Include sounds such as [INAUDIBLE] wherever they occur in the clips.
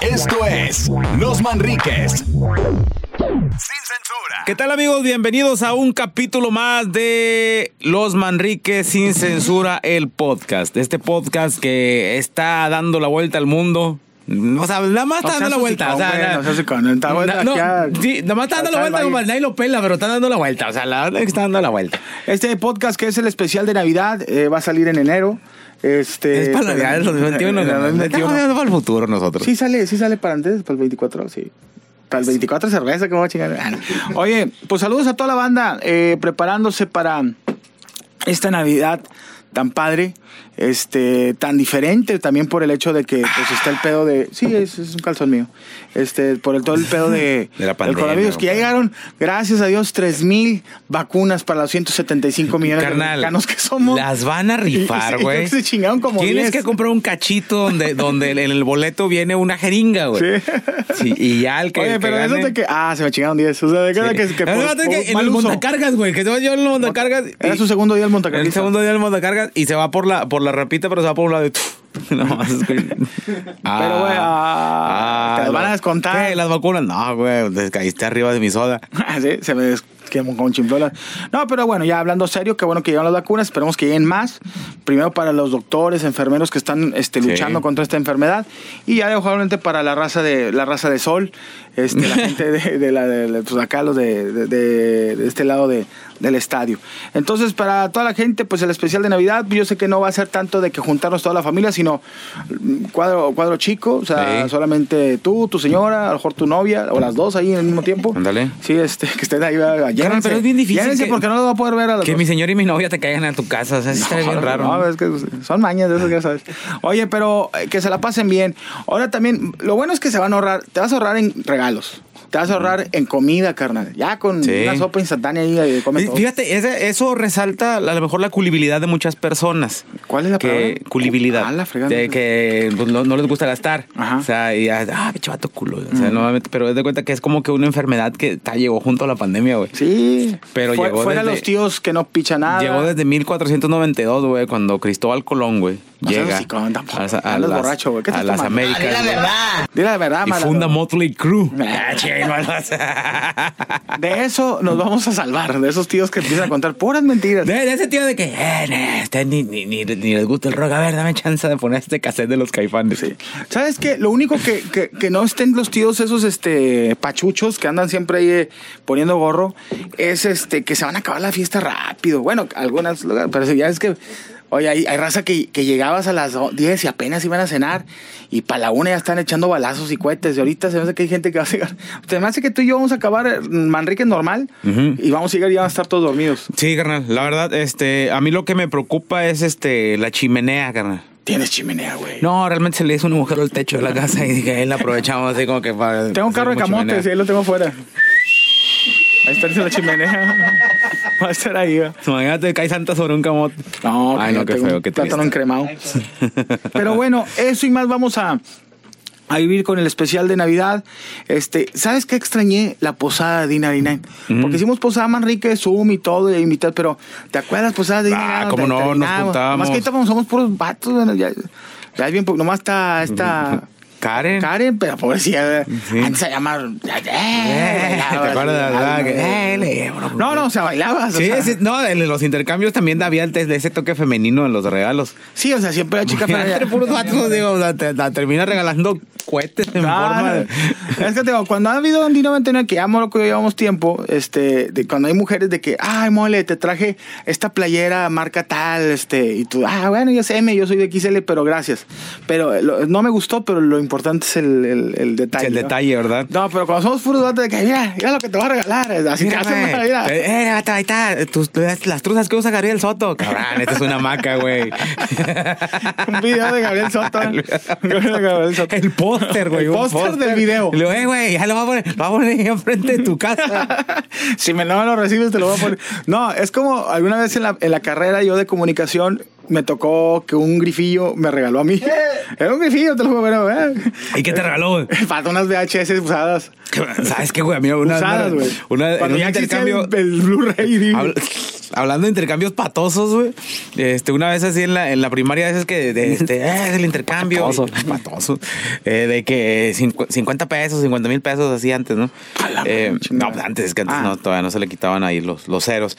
Esto es Los Manriques. Sin censura. ¿Qué tal amigos? Bienvenidos a un capítulo más de Los Manriques sin censura, el podcast. Este podcast que está dando la vuelta al mundo. O sea, nada más está dando la vuelta. O sea, sí, nada más está dando la vuelta como nadie lo pela, pero está dando la vuelta. O sea, la verdad es que está dando la vuelta. Este podcast que es el especial de Navidad eh, va a salir en enero. Este, es para la Navidad del 2021. en el ¿no? 2021. Estamos viendo para el futuro nosotros. Sí sale, sí sale para antes, para el 24, sí. Para el 24 cerveza, que voy a chingar. Ah. [LAUGHS] Oye, pues saludos a toda la banda eh, preparándose para esta Navidad tan padre, este, tan diferente también por el hecho de que pues está el pedo de, sí, es, es un calzón mío, este, por el todo el pedo de, [LAUGHS] De la pandemia, coronavirus, que ya llegaron, gracias a Dios, 3 mil vacunas para los 175 millones de Carnal, mexicanos que somos. Las van a [LAUGHS] rifar, güey. se chingaron como Tienes 10. que comprar un cachito donde, [LAUGHS] donde en el boleto viene una jeringa, güey. Sí. Sí, y ya el que. Oye, que pero eso de que, ah, se me chingaron 10. O sea, de que, Sí. que, que No, por- por que en el montacargas, güey. Que se va yo en el montacargas. Era y- su segundo día el El montacarguista. segundo día del montacargas y se va por la, por la rapita, pero se va por un lado de. [LAUGHS] No, es que- [LAUGHS] Pero, güey, ah, te las van a descontar. ¿Qué? ¿Las vacunas? No, güey, te caíste arriba de mi soda. [LAUGHS] sí, se me des- quemó con chimplolas. No, pero bueno, ya hablando serio, qué bueno que llegan las vacunas. Esperemos que lleguen más. Primero para los doctores, enfermeros que están este, Sí. luchando contra esta enfermedad. Y ya obviamente para la raza de la raza de sol. Este, la gente de, de la de, pues acá los de, de- de- de este lado de, del estadio. Entonces, para toda la gente, pues el especial de Navidad, yo sé que no va a ser tanto de que juntarnos toda la familia, sino mm, cuadro, cuadro chico, o sea, Sí. solamente tú, tu señora, a lo mejor tu novia, o las dos ahí al mismo tiempo. Ándale. Sí, este, que estén ahí. llévense. pero es bien difícil que- porque no lo va a poder ver a las Que dos. mi señor y mi novia te caigan a tu casa. O sea, estaría bien raro. No, ¿no? es que son mañas de eso que ya sabes. Oye, pero eh, que se la pasen bien. Ahora también, lo bueno es que se van a ahorrar, te vas a ahorrar en regalos. Te vas a ahorrar en comida, carnal. Ya con Sí. una sopa instantánea ahí, come todo. Fíjate, ese- eso resalta a lo mejor la culibilidad de muchas personas. ¿Cuál es la que, palabra? Culibilidad. Ah, la fregada. De que pues, no, no les gusta gastar. Ajá. O sea, y, ah, pinche vato culo. O sea, nuevamente, pero es de cuenta que es como que una enfermedad que ta, llegó junto a la pandemia, güey. Sí. Pero Fue- llegó Fuera desde- los tíos que no pichan nada. Llegó desde 1492, güey, cuando Cristóbal Colón, güey, No llega tampoco. a, las- a Andas las, borracho, güey. ¿Qué a las? Américas. Ah, di la verdad. Di la verdad, Y funda Motley Crue. Sea. [LAUGHS] De eso nos vamos a salvar, de esos tíos que empiezan a contar puras mentiras. De, de ese tío de que, eh, este ni, ni, ni, ni les gusta el rock. A ver, dame chance de poner este cassette de los caifanes. Sí. ¿Sabes qué? Lo único que, que, que no estén los tíos esos este pachuchos que andan siempre ahí eh, poniendo gorro es este que se van a acabar la fiesta rápido. Bueno, algunas, pero ya es que Oye, hay, hay raza que, que llegabas a las do- 10 y apenas iban a cenar y para la una ya están echando balazos y cohetes. Y ahorita se me hace que hay gente que va a llegar. [LAUGHS] Se me hace que tú y yo vamos a acabar eh, Manrique normal y vamos a llegar y van a estar todos dormidos. Sí, carnal. La verdad, este, a mí lo que me preocupa es este, la chimenea, carnal. Tienes chimenea, güey. No, realmente se le hizo un agujero al techo de la casa y dije, ahí la aprovechamos así como que para. Tengo un carro de camotes y chimenea. ahí lo tengo afuera. Ahí está en la chimenea. [LAUGHS] Va a estar ahí. va. Imagínate, cae Santa sobre un camote. No, Ay, no, qué feo, qué plátano triste. encremado. [LAUGHS] Pero bueno, eso y más vamos a, a vivir con el especial de Navidad. Este, ¿sabes qué extrañé? La posada de D99. Porque hicimos posada Manrique, Zoom y todo, y invitar, pero ¿te acuerdas posada de Ah, D99? cómo no, nos juntábamos. Más que ahorita somos puros vatos, bueno, ya, ya es bien, nomás está esta... [LAUGHS] Karen. Karen, pero pobrecilla, Sí. antes se llamaba... Eh, [LAUGHS] ¿Te acuerdas de la verdad que, eh, No, no, o sea, bailabas. o Sí, sea. sí, no, en los intercambios también había el de ese toque femenino en los regalos. Sí, o sea, siempre la chica... Entre puros vatos, digo, o sea, te, la termina regalando cohetes en forma de... Es que digo, cuando ha habido Dino 99 que ya loco llevamos tiempo, este, de cuando hay mujeres de que, ay, mole, te traje esta playera marca tal, este, y tú, ah, bueno, yo sé, M, yo soy de XL, pero gracias. Pero lo- no me gustó, pero lo importante es el, el, el detalle. el ¿no? detalle, ¿verdad? No, pero cuando somos puros datos de que, mira, mira lo que te voy a regalar, así Mira, te hacen, mira. Eh, ahí está, las truzas que usa Gabriel Soto. Cabrón, esta es una maca, güey. [LAUGHS] Un video de Gabriel Soto. [LAUGHS] Un video de Gabriel Soto. El póster, güey. El póster del video. Y luego, eh, güey, ya lo va a poner, lo va a poner ahí enfrente de tu casa. [LAUGHS] si me no lo recibes, te lo voy a poner. No, es como alguna vez en la, en la carrera yo de comunicación me tocó que un grifillo me regaló a mí. [LAUGHS] Era un grifillo, te lo a ver. ¿Y qué te regaló, güey? [LAUGHS] Falta unas VHS usadas. ¿Sabes qué, güey? A mí una, Usadas, güey. una, Cuando ya intercambio... el, el Blu-ray. [LAUGHS] dije, Habla- hablando de intercambios patosos, güey. Este, una vez así en la, en la primaria, es que de, este, eh, el intercambio. Patoso. Patoso. Eh, de que cincu- 50 pesos, 50 mil pesos así antes, ¿no? A la Eh, no, pues antes, es que antes Ah. no, todavía no se le quitaban ahí los, los ceros.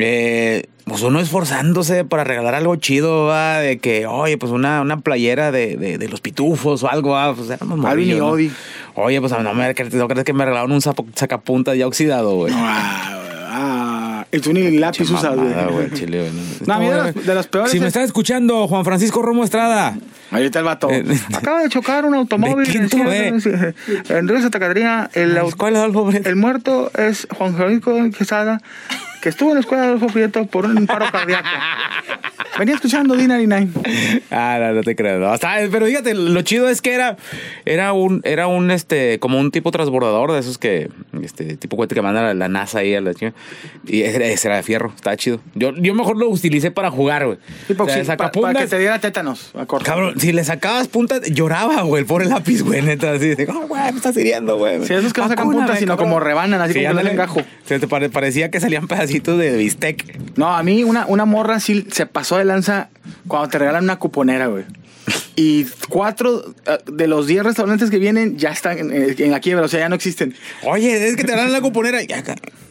Eh, pues uno esforzándose para regalar algo chido, ¿va? de que, oye, pues una, una playera de, de, de los pitufos o algo, ¿va? pues éramos morrillos, ¿no? Odi. Oye, pues no me no crees que me regalaron un sapo- sacapuntas ya oxidado, güey. Ah, ah, tú ni lápiz usas, güey. Chile, güey. No, a mí de las- de las peores Si me es- estás escuchando, Juan Francisco Romo Estrada. Ahorita el vato. Eh, Acaba de chocar un automóvil. ¿De quinto en, B? en Río Santa Catarina. El, ¿Cuál es Brito? el muerto es Juan Francisco Quesada, que estuvo en la escuela de Adolfo Prieto por un paro cardíaco. [LAUGHS] Venía escuchando D99. Ah, no, no te creo. no. Hasta- pero fíjate, lo chido es que era, era un, era un, este, como un tipo transbordador de esos que, este, tipo cohete que manda la, la NASA ahí a la chica. Y ese, era- ese era de fierro, estaba chido. Yo, yo mejor lo utilicé para jugar, güey. Porque O sea, sí, pa- para que te diera tétanos. Cabrón, si le sacabas puntas, lloraba, güey, el pobre lápiz, güey, neta, así oh, güey, me estás hiriendo, güey. Sí, esos que no sacan puntas, sino cabrón. como rebanan, así como que le ándale. hacen gajo. Se te pare- parecía que salían pedacitos de bistec. No, a mí una, una morra sí se pasó de lanza cuando te regalan una cuponera, güey. Y cuatro eh, de los diez restaurantes que vienen ya están en, en la quiebra, o sea, ya no existen. Oye, es que te dan la cuponera.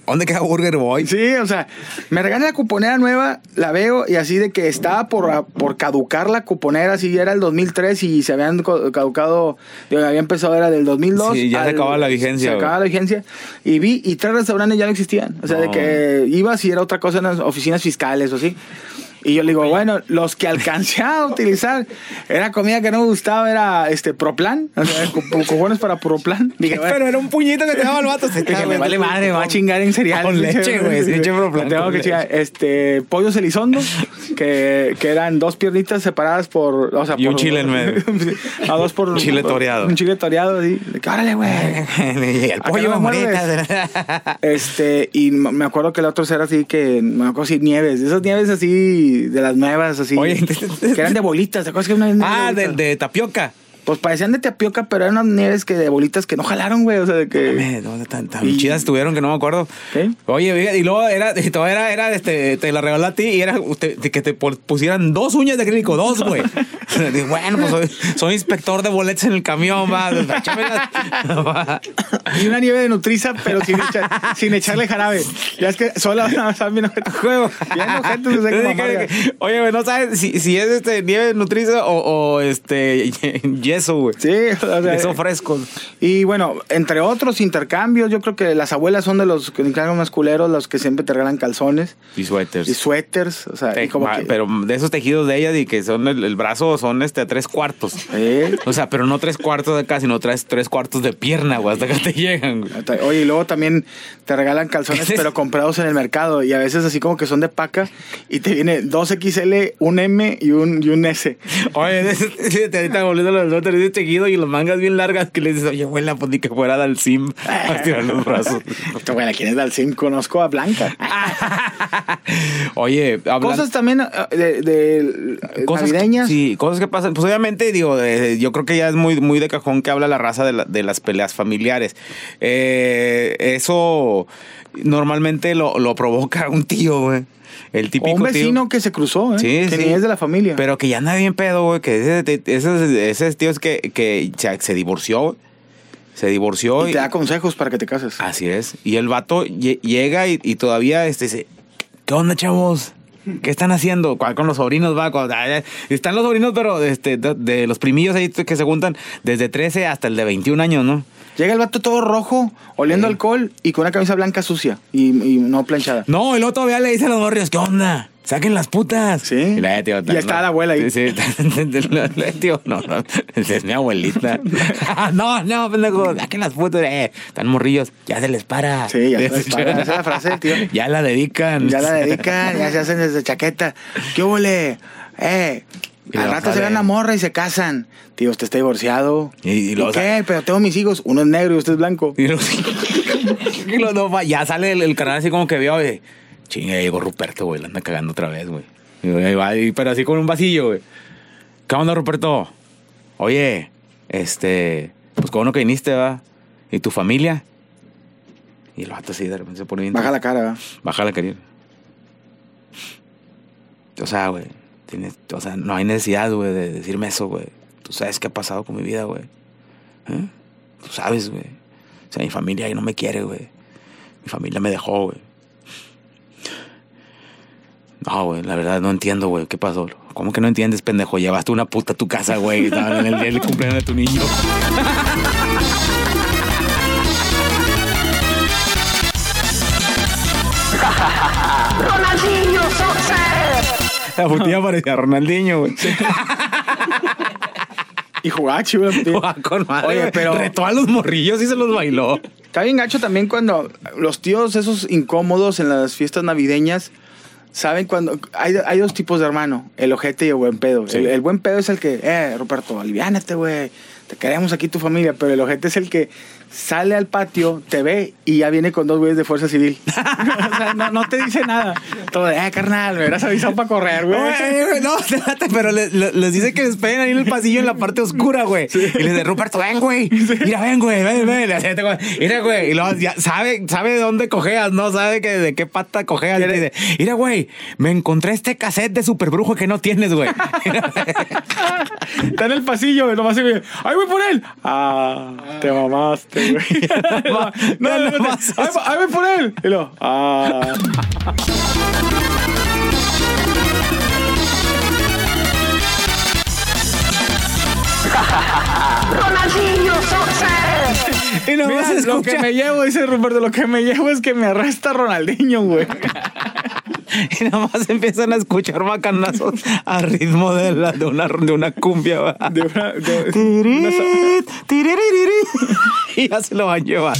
¿Dónde queda Burger Boy? Sí, o sea, me regalan la cuponera nueva, la veo y así de que estaba por, por caducar la cuponera, así era el 2003 y se habían caducado, digo, había empezado, era del 2002. Sí, ya se al- acababa la vigencia, Se güey. acababa la vigencia. Y vi, y tres restaurantes ya no existían. O sea, de que ibas y era otra cosa en las oficinas fiscales o así. Y yo le digo, bueno, los que alcancé a [LAUGHS] utilizar era comida que no me gustaba, era este Proplan, o sea, co- co- cojones para Proplan. [LAUGHS] Dije, Pero era un puñito que te daba el vato. Se [LAUGHS] Dije, me vale madre, me va a chingar en cereal. Con leche, güey, pinche Proplan Tengo que leche. chingar. Este, pollos elizondo, que, que eran dos piernitas separadas por. O sea, Y un por- chile en medio. A dos por. Un chile toreado. Un chile toreado, así. Órale, güey. y el pollo. Este, y me acuerdo que el otro era así que, me acuerdo así, nieves, esas nieves así, de las nuevas, así. Oye, [LAUGHS] que eran de bolitas, ¿te acuerdas que una Ah, de, de tapioca. Pues parecían de tapioca, pero eran unas nieves que de bolitas que no jalaron, güey, o sea, de que. Tan, tan Y- chidas estuvieron que no me acuerdo. ¿Qué? Oye, y luego era, y [LAUGHS] todavía era, era, este, te la regaló a ti y era que te pu- pusieran dos uñas de acrílico, dos, güey. [LAUGHS] [LAUGHS] Bueno, pues soy, soy inspector de boletos en el camión, va. [LAUGHS] Y una nieve de Nutriza, pero sin, echar- sin echarle jarabe. Ya es que solo están bien ojetes. Juego. Bien ojetes, o sea, como Yo dije amargas. que- Oye, güey, no sabes si, si es este nieve nutriza o, o este [LAUGHS] yeso, güey. Sí, o sea, Eso fresco. Y bueno, entre otros intercambios, yo creo que las abuelas son de los que más culeros, los que siempre te regalan calzones Y suéteres. y suéteres. O sea, y como que- Pero de esos tejidos de ellas y que son el, el brazo son este a tres cuartos. Eh, O sea, pero no tres cuartos de acá, sino tres, tres cuartos de pierna, güey, hasta que te llegan, güey. Oye, y luego también te regalan calzones, ¿Qué es pero comprados en el mercado. Y a veces así como que son de paca y te viene 2XL, un M y un, y un S. Oye, te [LAUGHS] ahorita volviendo a los suéteres de tejido y las mangas bien largas que le dices, oye, abuela, pues ni que fuera del sim [LAUGHS] a tirar los brazos. [LAUGHS] Güey, ¿quién es Dalcim? Conozco a Blanca. Oye, hablando... Cosas también eh, de, de cosas navideñas. Sí, cosas que pasan. Pues obviamente, digo, eh, yo creo que ya es muy, muy de cajón que habla la raza de, la- de las peleas familiares. Eh, eso normalmente lo, lo provoca un tío, güey. El O típico un vecino tío. que se cruzó, ¿eh? Sí, que sí. ni es de la familia. Pero que ya anda bien pedo, güey. Que ese, esos, esos tíos que, que se, se divorció, güey. Se divorció y y, te da consejos para que te cases. Así es. Y el vato lle- llega y, y todavía este, dice, ¿qué onda, chavos? ¿Qué están haciendo? Cu- Con los sobrinos, va. Están los sobrinos, pero este, de, de los primillos ahí que se juntan desde 13 hasta el de 21 años, ¿no? Llega el vato todo rojo, oliendo Sí. alcohol y con una camisa blanca sucia y, y no planchada. No, y luego todavía le dice a los morrios, ¿qué onda? Saquen las putas. Sí. Y la, tío, Y está la abuela ahí. Sí, [LAUGHS] tío, no, no. Es mi abuelita. [LAUGHS] no, no, pendejo. Saquen las putas. Eh, están morrillos. Ya se les para. Sí, ya se les para. Esa es la frase, tío. [LAUGHS] Ya la dedican. Ya la dedican, ya se hacen desde chaqueta. ¿Qué huele? Eh. Y Al rato se ven la morra y se casan. Tío, usted está divorciado. Y- y luego qué? Pero tengo mis hijos. Uno es negro y usted es blanco. Y y va, ya sale el, el canal así como que vio, oye, chinga, llegó Ruperto, güey, la anda cagando otra vez, güey. Ahí va, pero así con un vasillo, güey. ¿Qué onda, Ruperto? Oye, este, pues cómo no que viniste, va. ¿Y tu familia? Y el vato así de repente se pone bien. Baja la cara, ¿verdad? Baja la cariño. O sea, güey. O sea, no hay necesidad, güey, de decirme eso, güey. Tú sabes qué ha pasado con mi vida, güey. ¿Eh? Tú sabes, güey. O sea, mi familia ya no me quiere, güey. Mi familia me dejó, güey. No, güey, la verdad no entiendo, güey. ¿Qué pasó? ¿Cómo que no entiendes, pendejo? Llevaste una puta a tu casa, güey. [LAUGHS] En el día del cumpleaños de tu niño. Ronaldinho Soccer. La putilla parecía Ronaldinho, güey. Y jugaba chido con madre, Oye, güey. pero- Retó a los morrillos y se los bailó. Está bien gacho también cuando los tíos esos incómodos en las fiestas navideñas saben cuando hay, hay dos tipos de hermano, el ojete y el buen pedo. Sí. El, el buen pedo es el que, eh, Ruperto, aliviánate, güey. Te queremos aquí tu familia, pero el ojete es el que sale al patio, te ve y ya viene con dos güeyes de fuerza civil. [LAUGHS] o sea, no, no te dice nada. Todo de, eh, carnal, me hubieras avisado para correr, güey. Güey, no, [LAUGHS] espérate, pero le- le- les dice que esperen ahí en el pasillo en la parte oscura, güey. Y les dice, Ruperto, ven, güey. Mira, ven, güey, ven, ven. Mira, güey. Y luego ya sabe, sabe de dónde cojeas, ¿no? Sabe que de qué pata cojeas. Y dice, mira, güey, me encontré este cassette de Superbrujo que no tienes, güey. [LAUGHS] Está en el pasillo, güey, nomás se ve, ¡ay, voy por él! Ah, te mamaste, [LAUGHS] güey. [LAUGHS] no, no, no, no, nomás ¡ay, eso. ay, voy por él! Y luego, ah. Ronaldinho [LAUGHS] Soccer. y nomás Mira, se lo que escucha. me llevo, dice Ruperto, lo que me llevo es que me arresta Ronaldinho, güey. [LAUGHS] Y nada más empiezan a escuchar bacanazos a ritmo de, la, de, una, de una cumbia. De una- de- tiriririri. [LAUGHS] Y ya se lo van a llevar.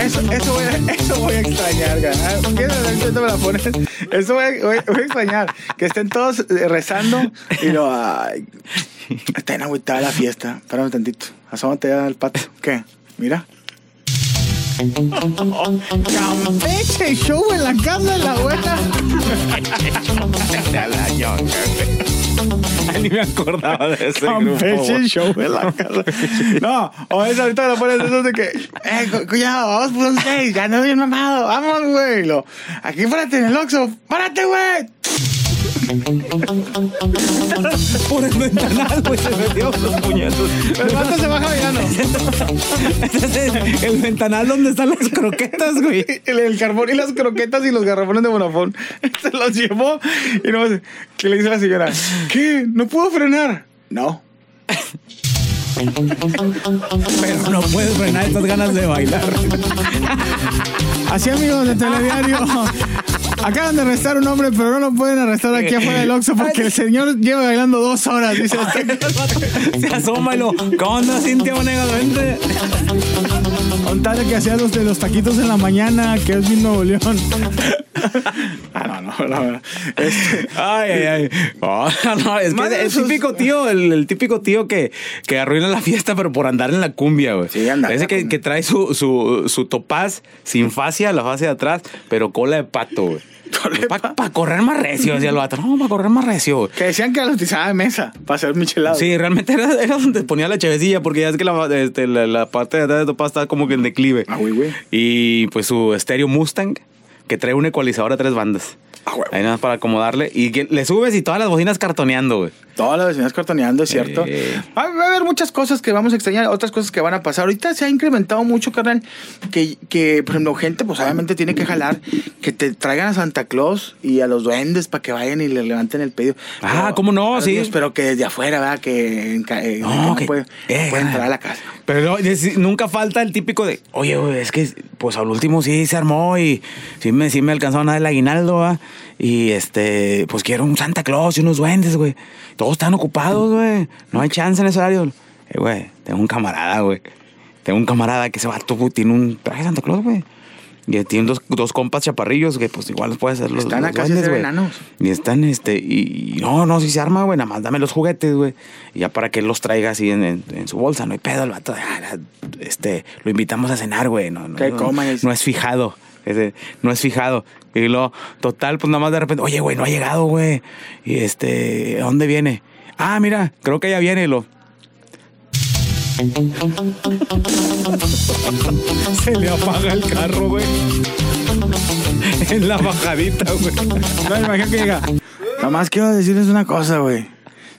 Eso, eso, voy a, eso voy a extrañar. Ah, me la pones. Eso voy a, voy, voy a extrañar. Que estén todos eh, rezando y lo. Ay, está en agüitada la fiesta. Espérame tantito. Asómate al patio. ¿Qué? Mira. Campeche show en la casa de la abuela. Ni me acordaba de ese grupo. Campeche güey. show en la casa. No, o es ahorita lo pones eso de que, eh, cu- cuidado, vamos por un seis, ya no bien mamado, vamos, güey. Lo, aquí párate en el Oxxo, párate, güey. Por el ventanal, güey, se metió los puñetos. El vato se. Ese es el ventanal donde están las croquetas, güey. El, el carbón y las croquetas y los garrafones de Bonafón. [LAUGHS] Se los llevó y no ¿Qué le dice la señora? ¿Qué? ¿No puedo frenar? No. Pero no puedes frenar estas ganas de bailar. Así amigos de Telediario. Acaban de arrestar a un hombre, pero no lo pueden arrestar aquí [LAUGHS] afuera del Oxxo porque el señor lleva bailando dos horas. Dice, Se asoma y lo. ¿Qué onda, Cintia Vanegas? Vente. Contale que hacía los de los taquitos en la mañana, que es mi Nuevo León. ah, no, no, no. no. Este, Ay, ay, ay. Oh, no, es que el típico tío, el, el típico tío que, que arruina la fiesta, pero por andar en la cumbia, güey. Sí, andar en Ese la que, que trae su, su, su topaz sin fascia, la fascia de atrás, pero cola de pato, güey. Para correr más recio, decía el vato. No, para correr más recio, que decían que la utilizaba de mesa para hacer michelado. Sí, realmente era, era donde ponía la chevecilla, porque ya es que la, este, la, la parte de atrás de topaz está como que en declive. Ah, güey, güey. Y pues su estéreo Mustang, que trae un ecualizador a tres bandas. Ah, güey. Ahí nada más para acomodarle. Y que le subes y todas las bocinas cartoneando, güey. Todas las vecinas cartoneando, es cierto. Eh. Va, a haber muchas cosas que vamos a extrañar, otras cosas que van a pasar. Ahorita se ha incrementado mucho, carnal, que, que por ejemplo, gente, pues obviamente tiene que jalar, que te traigan a Santa Claus y a los duendes para que vayan y le levanten el pedido. Ah, ¿cómo no? Sí. Dios, pero que desde afuera, ¿verdad? Que, eh, que No, que- puede, eh, puede ah. entrar a la casa. Pero es- nunca falta el típico de, oye, güey, es que pues al último sí se armó y sí me, sí me alcanzaron a dar el aguinaldo, ¿va? Y este, pues quiero un Santa Claus y unos duendes, güey. Todos están ocupados, güey. No hay chance en ese horario. Eh, güey, tengo un camarada, güey. Tengo un camarada que ese vato güey, tiene un traje de Santa Claus, güey. Y tiene dos, dos compas chaparrillos que pues igual los puede hacer los, Están los acá, duendes, se güey. Y están, este, y, y no, no, si se arma, güey, nada más dame los juguetes, güey. Y ya para que él los traiga así en, en- en su bolsa, no hay pedo, el vato, ah, este, lo invitamos a cenar, güey. No, no, Que no, no es fijado, ese, no es fijado. Y lo, total, pues nada más de repente, oye, güey, no ha llegado, güey. Y este, ¿a dónde viene? Ah, mira, creo que ya viene, y lo. [LAUGHS] Se le apaga el carro, güey. En la bajadita, güey. No, imagino que diga. Nomás quiero decirles una cosa, güey.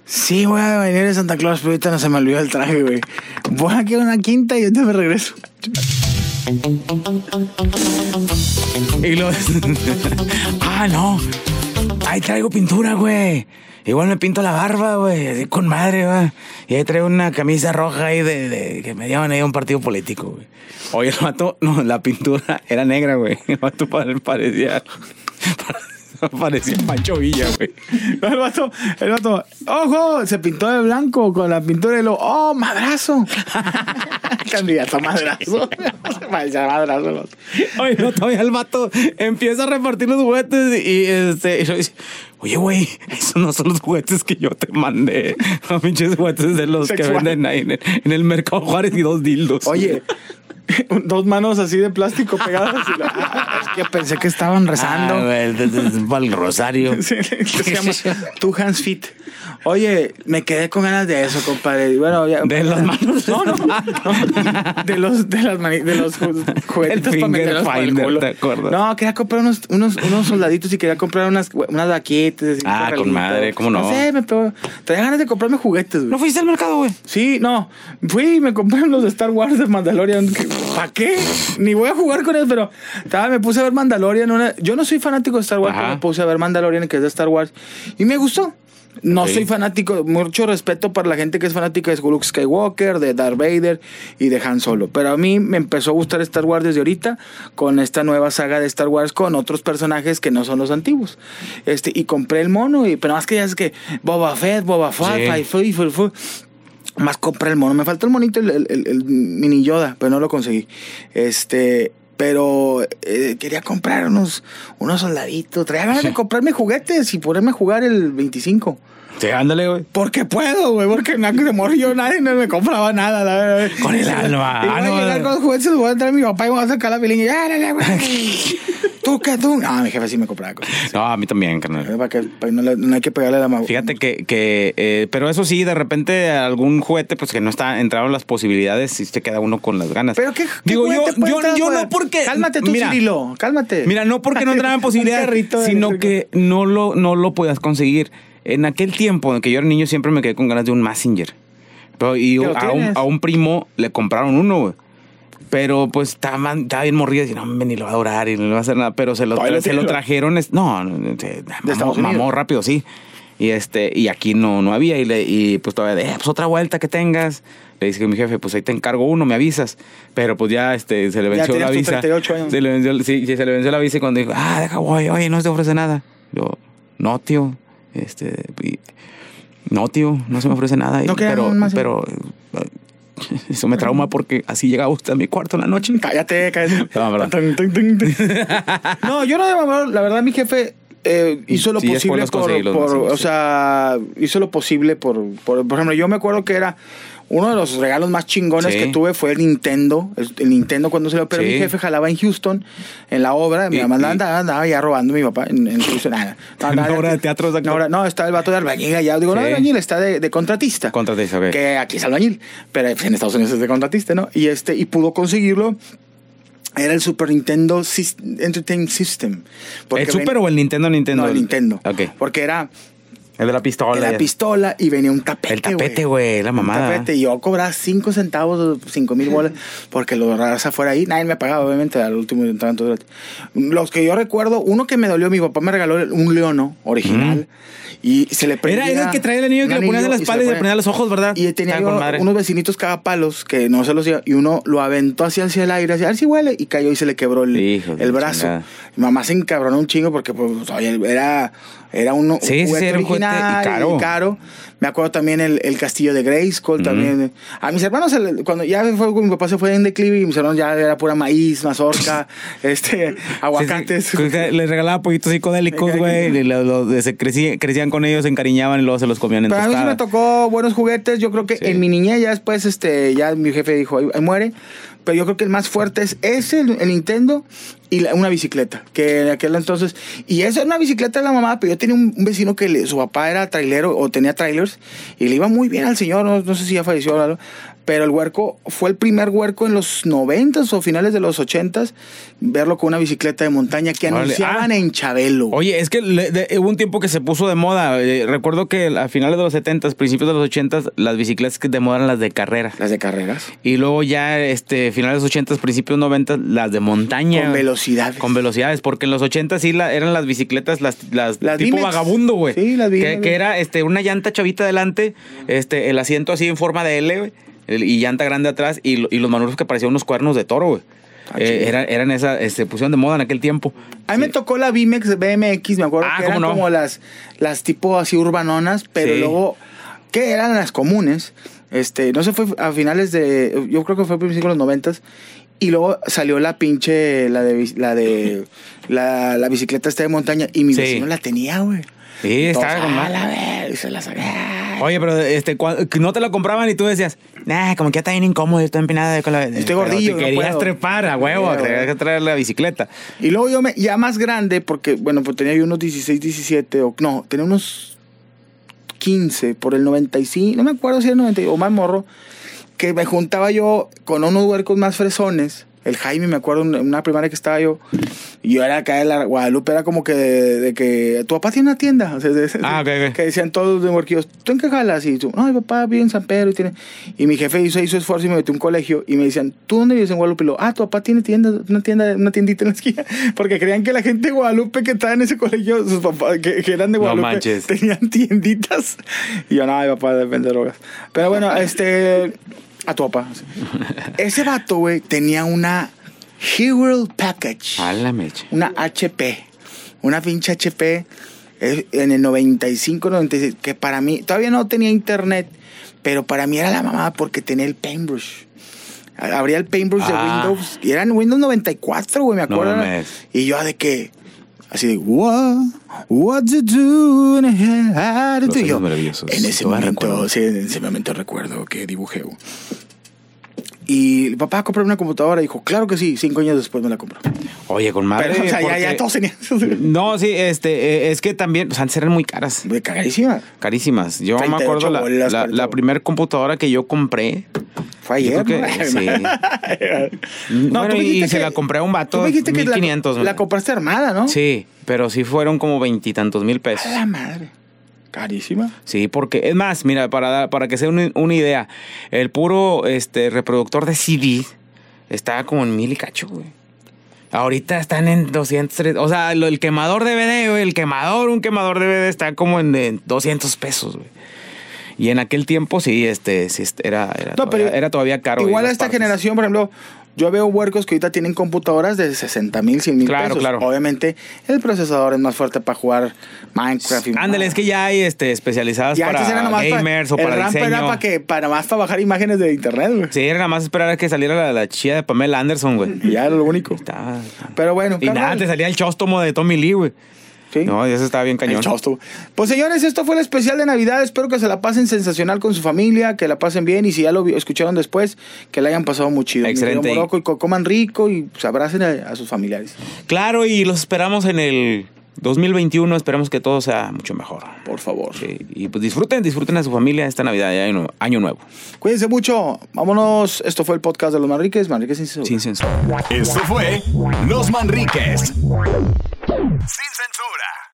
Sí, voy a venir de Santa Claus, pero ahorita no se me olvidó el traje, güey. Voy a una quinta y ahorita me regreso. Y lo. [LAUGHS] ah, no. Ahí traigo pintura, güey. Igual me pinto la barba, güey. Así con madre, va. Y ahí traigo una camisa roja ahí de, que me llevan ahí a un partido político, güey. Oye, el vato, no, la pintura era negra, güey. El vato pare- parecía. [LAUGHS] Parecía Pancho Villa, güey. El vato, el vato, ojo, se pintó de blanco con la pintura y lo, oh, madrazo. [LAUGHS] Candidato madrazo. [LAUGHS] Oye, no, todavía el vato empieza a repartir los juguetes y este. y dice, Oye, güey, esos no son los juguetes que yo te mandé. [LAUGHS] Son pinches juguetes de los que venden ahí en el, en el Mercado Juárez y dos dildos. Oye, [LAUGHS] dos manos así de plástico pegadas. y la- [LAUGHS] es que pensé que estaban rezando. Ah, es- para el rosario. Sí, se llama Two Hands Fit. Oye, me quedé con ganas de eso, compadre. Bueno, ya, De las manos. No, no, no. De los, de las mani- de los ju- juguetitos El para finger meterlos el finder, culo. ¿te acuerdas? No, quería comprar unos, unos, unos soldaditos y quería comprar unas, unas así, Ah, con madre, ¿cómo no? No sé, me pegó. Traía ganas de comprarme juguetes, güey. ¿No fuiste al mercado, güey? Sí, no. Fui y me compré unos de Star Wars de Mandalorian. ¿Para qué? Ni voy a jugar con ellos, pero estaba, me puse a ver Mandalorian. una- Yo no soy fanático de Star Wars, Ajá. pero me puse a ver Mandalorian, que es de Star Wars. Y me gustó. No soy fanático, mucho respeto para la gente que es fanática de Luke Skywalker, de Darth Vader y de Han Solo. Pero a mí me empezó a gustar Star Wars desde ahorita con esta nueva saga de Star Wars con otros personajes que no son los antiguos. Este, y compré el mono, y, pero más que ya es que Boba Fett, Boba Fett, Sí. Fui, fui, fui. Más compré el mono. Me faltó el monito, el, el- el- el mini Yoda, pero no lo conseguí. Este, pero eh, quería comprar unos, unos soldaditos. Traía ganas de comprarme juguetes y ponerme a jugar el 25. Sí, ándale, güey. Porque puedo, güey, porque de morro yo nadie no me compraba nada, la verdad. Con el alma. Y voy Ah, a no, llegar con los juguetes, voy a entrar a mi papá y voy a sacar la pilinga. y, ¡Árale, güey! [LAUGHS] ¿Tú qué, tú? No, mi jefe sí me compraba cosas. [LAUGHS] No, a mí también, carnal. Para que, para que no, le- no hay que pegarle la mano. Fíjate que, que eh, pero eso sí, de repente algún juguete, pues que no está entraron las posibilidades y se queda uno con las ganas. Pero qué, qué digo yo, yo, yo no porque Cálmate tú, mira, Cirilo, cálmate. Mira, no porque no [LAUGHS] entraban posibilidades, sino que no lo, no lo podías conseguir. En aquel tiempo en que yo era niño siempre me quedé con ganas de un Messenger. Pero, y ¿Que lo a un, a un primo le compraron uno, güey. Pero pues estaba, bien morrido y no, ni lo va a durar y no le va a hacer nada. Pero se lo, lo se lo trajeron. No, se- mamó, mamó rápido, sí. Y este, y aquí no, no había. Y, le, y pues todavía, eh, pues otra vuelta que tengas. Le dice que mi jefe, pues ahí te encargo uno, me avisas. Pero pues ya este, se le venció la visa. 38 años. Se le venció, sí, se le venció la visa y cuando dijo, ah, deja, voy, oye, no se te ofrece nada. Yo, no, tío. Este, y- no, tío, no se me ofrece nada. Y- No queda pero, más. pero eh, [LAUGHS] eso me trauma porque así llegaba usted a mi cuarto en la noche. Cállate, cállate. [LAUGHS] [LAUGHS] No, yo no de mamar, la verdad mi jefe eh, hizo lo Sí, posible por, por- o sea, hizo lo posible por, por, por ejemplo, yo me acuerdo que era uno de los regalos más chingones Sí. que tuve fue el Nintendo, el, el Nintendo cuando salió, pero Sí. mi jefe jalaba en Houston en la obra, mi Y- mamá andaba, y- andaba, andaba ya robando mi papá en, en Houston. nada. [LAUGHS] En obra de teatro, exacto. ahora- no, está el vato de albañil allá, digo, no de albañil, está de, de contratista. Contratista, ok. Que aquí es albañil, pero en Estados Unidos es de contratista, ¿no? Y este, y pudo conseguirlo. Era el Super Nintendo Entertainment System. ¿El Super ven- o el Nintendo Nintendo? No, el Nintendo. Ok. Porque era El de la pistola. la ya. pistola y venía un tapete. El tapete, güey, la mamada. Un tapete. Y yo cobraba 5 centavos, 5 mil bolas, porque lo raza fuera ahí. Nadie me pagaba, obviamente, al último tanto. Los que yo recuerdo, uno que me dolió, mi papá me regaló un leono original. Y se le prendía. Era, el que traía el anillo que le ponías en la espalda y le ponía- ponías los ojos, ¿verdad? y tenía yo unos vecinitos cagapalos que no se los iba, y uno lo aventó hacia, hacia el aire, hacia a ver si huele, y cayó y se le quebró el, Hijo de el la brazo. chingada. Mi mamá se encabronó un chingo porque pues, oye, era, era un Sí, juguete era un juguete y original caro. caro. Me acuerdo también el, el castillo de Grayskull también. A mis hermanos, cuando ya fue, mi papá se fue en declive y mis hermanos ya era pura maíz, mazorca, [LAUGHS] este, aguacates. Sí, sí, Les regalaba pollitos psicodélicos, güey. crecían, crecían con ellos, se encariñaban y luego se los comían en Pero a mí sí tostada. me tocó buenos juguetes. Yo creo que Sí. en mi niñez ya después, este, ya mi jefe dijo, ahí, muere. Pero yo creo que el más fuerte es ese, el, Nintendo y la- una bicicleta. Que en aquel entonces, y esa era una bicicleta de la mamá, pero yo tenía un, un vecino que le- su papá era trailero o tenía y le iba muy bien al señor. No, no sé si ya falleció o algo. Pero el huerco fue el primer huerco en los 90 o finales de los 80 verlo con una bicicleta de montaña que anunciaban Ah. en Chabelo. Oye, es que le- de- hubo un tiempo que se puso de moda. Eh, recuerdo que a finales de los 70, principios de los 80, las bicicletas que de moda eran las de carrera. Las de carreras. Y luego ya, este, finales de los 80, principios 90, las de montaña. Con velocidades. Con velocidades, porque en los 80 sí la- eran las bicicletas, las, las, Las tipo vagabundo, güey. Sí, las que, Vimex. que era este, una llanta chavita adelante, este, el asiento así en forma de L, güey, y llanta grande atrás, y, lo- y los manubrios que parecían unos cuernos de toro, güey. Ah, Eh, chido. era- eran esa, este, pusieron de moda en aquel tiempo. A mí me tocó la BMX, BMX, me acuerdo Ah, que ¿cómo eran no? como las, las tipo así urbanonas, pero Sí. luego, que eran las comunes. Este, no sé, fue a finales de, yo creo que fue a principios de los noventas. Y luego salió la pinche, la de, la de, la, la bicicleta esta de montaña. Y mi Sí. vecino la tenía, güey. Sí, estaba con a madre. la ver, y se la saqué. Oye, pero este, no te la compraban y tú decías, nah, como que ya está bien incómodo, estoy empinada con la. Estoy gordillo, Te querías trepar a huevo, Sí, tenías güey. que traer la bicicleta. Y luego yo me, ya más grande, porque, bueno, pues tenía yo unos 16, 17, o no, tenía unos 15 por el 95, no me acuerdo si era el 90 o más morro, que me juntaba yo con unos huercos más fresones. El Jaime, me acuerdo, en una primaria que estaba yo, y yo era acá de la Guadalupe, era como que de, de que tu papá tiene una tienda. O sea, de- Ah. Que decían todos de huerquillos, ¿tú en qué jalas? Y tú, no, mi papá vive en San Pedro y tiene. Y mi jefe hizo, hizo esfuerzo y me metió a un colegio y me decían, ¿tú dónde vives en Guadalupe? Y lo, ah, tu papá tiene tienda, una tienda, una tiendita en la esquina. [LAUGHS] Porque creían que la gente de Guadalupe que estaba en ese colegio, sus papás, que, que eran de No Guadalupe, manches. [LAUGHS] tenían tienditas. Y yo, no, mi papá vende drogas. Pero bueno, este. A tu papá. sí. Ese vato, güey, tenía una Hero Package. A la mecha. Una HP. Una pinche HP eh, en el 95, 96. Que para mí, todavía no tenía internet, pero para mí era la mamada porque tenía el paintbrush. Abría el paintbrush Ah. de Windows. Y eran Windows 94, güey, me No acuerdo. mames. y yo de que. Así de, what, what to do how to Los do?" Y yo, años maravillosos. En ese momento, sí, en ese momento recuerdo que dibujé. Y el papá compró una computadora y dijo, claro que sí, cinco años después me la compró. Oye, con madre. Pero, o sea, ya, todos tenían. [LAUGHS] No, sí, este, eh, es que también, pues antes eran muy caras. Cagadísima. Carísimas. Yo me 38 acuerdo la, la, 40 primera computadora que yo compré. Fue ayer. creo ¿no? que [LAUGHS] sí. No, Bueno, y se que- la compré a un vato, tú me dijiste que la- 1500, La, compraste armada, ¿no? Sí, pero sí fueron como veintitantos mil pesos. A la madre. Carísima. Sí, porque es más, mira, para, para que sea una, una idea, el puro este, reproductor de CD estaba como en mil y cacho, güey. Ahorita están en 200, tres- o sea, el quemador DVD, güey, el quemador, un quemador DVD está como en, en 200 pesos, güey. Y en aquel tiempo sí, este, sí, este, era, era, No, pero todavía, era todavía caro. Igual a esta partes. generación, por ejemplo, yo veo huercos que ahorita tienen computadoras de 60 mil, 100 mil Claro, pesos. claro. Obviamente, el procesador es más fuerte para jugar Minecraft. y Ándale, es que ya hay este, especializadas Ya para gamers o el para ramp diseño. era para que para más para bajar imágenes de internet, güey. Sí, era nada más esperar a que saliera la, la chía de Pamela Anderson, güey. Y ya era lo único. Pero bueno, Y nada, te salía el chóstomo de Tommy Lee, güey. ¿Sí? No, eso estaba bien cañón. Pues señores, esto fue el especial de Navidad. Espero que se la pasen sensacional con su familia, que la pasen bien y si ya lo escucharon después, que la hayan pasado muy chido. Excelente. Morocco, y co- coman rico y pues, abracen a, a sus familiares. Claro, y los esperamos en el 2021. Esperamos que todo sea mucho mejor. Por favor. Sí, y pues disfruten, disfruten a su familia esta Navidad y año, año nuevo. Cuídense mucho. Vámonos. Esto fue el podcast de los Manriques. Manriques sin censura. Sin censura. Esto fue Los Manriques. Sin censura.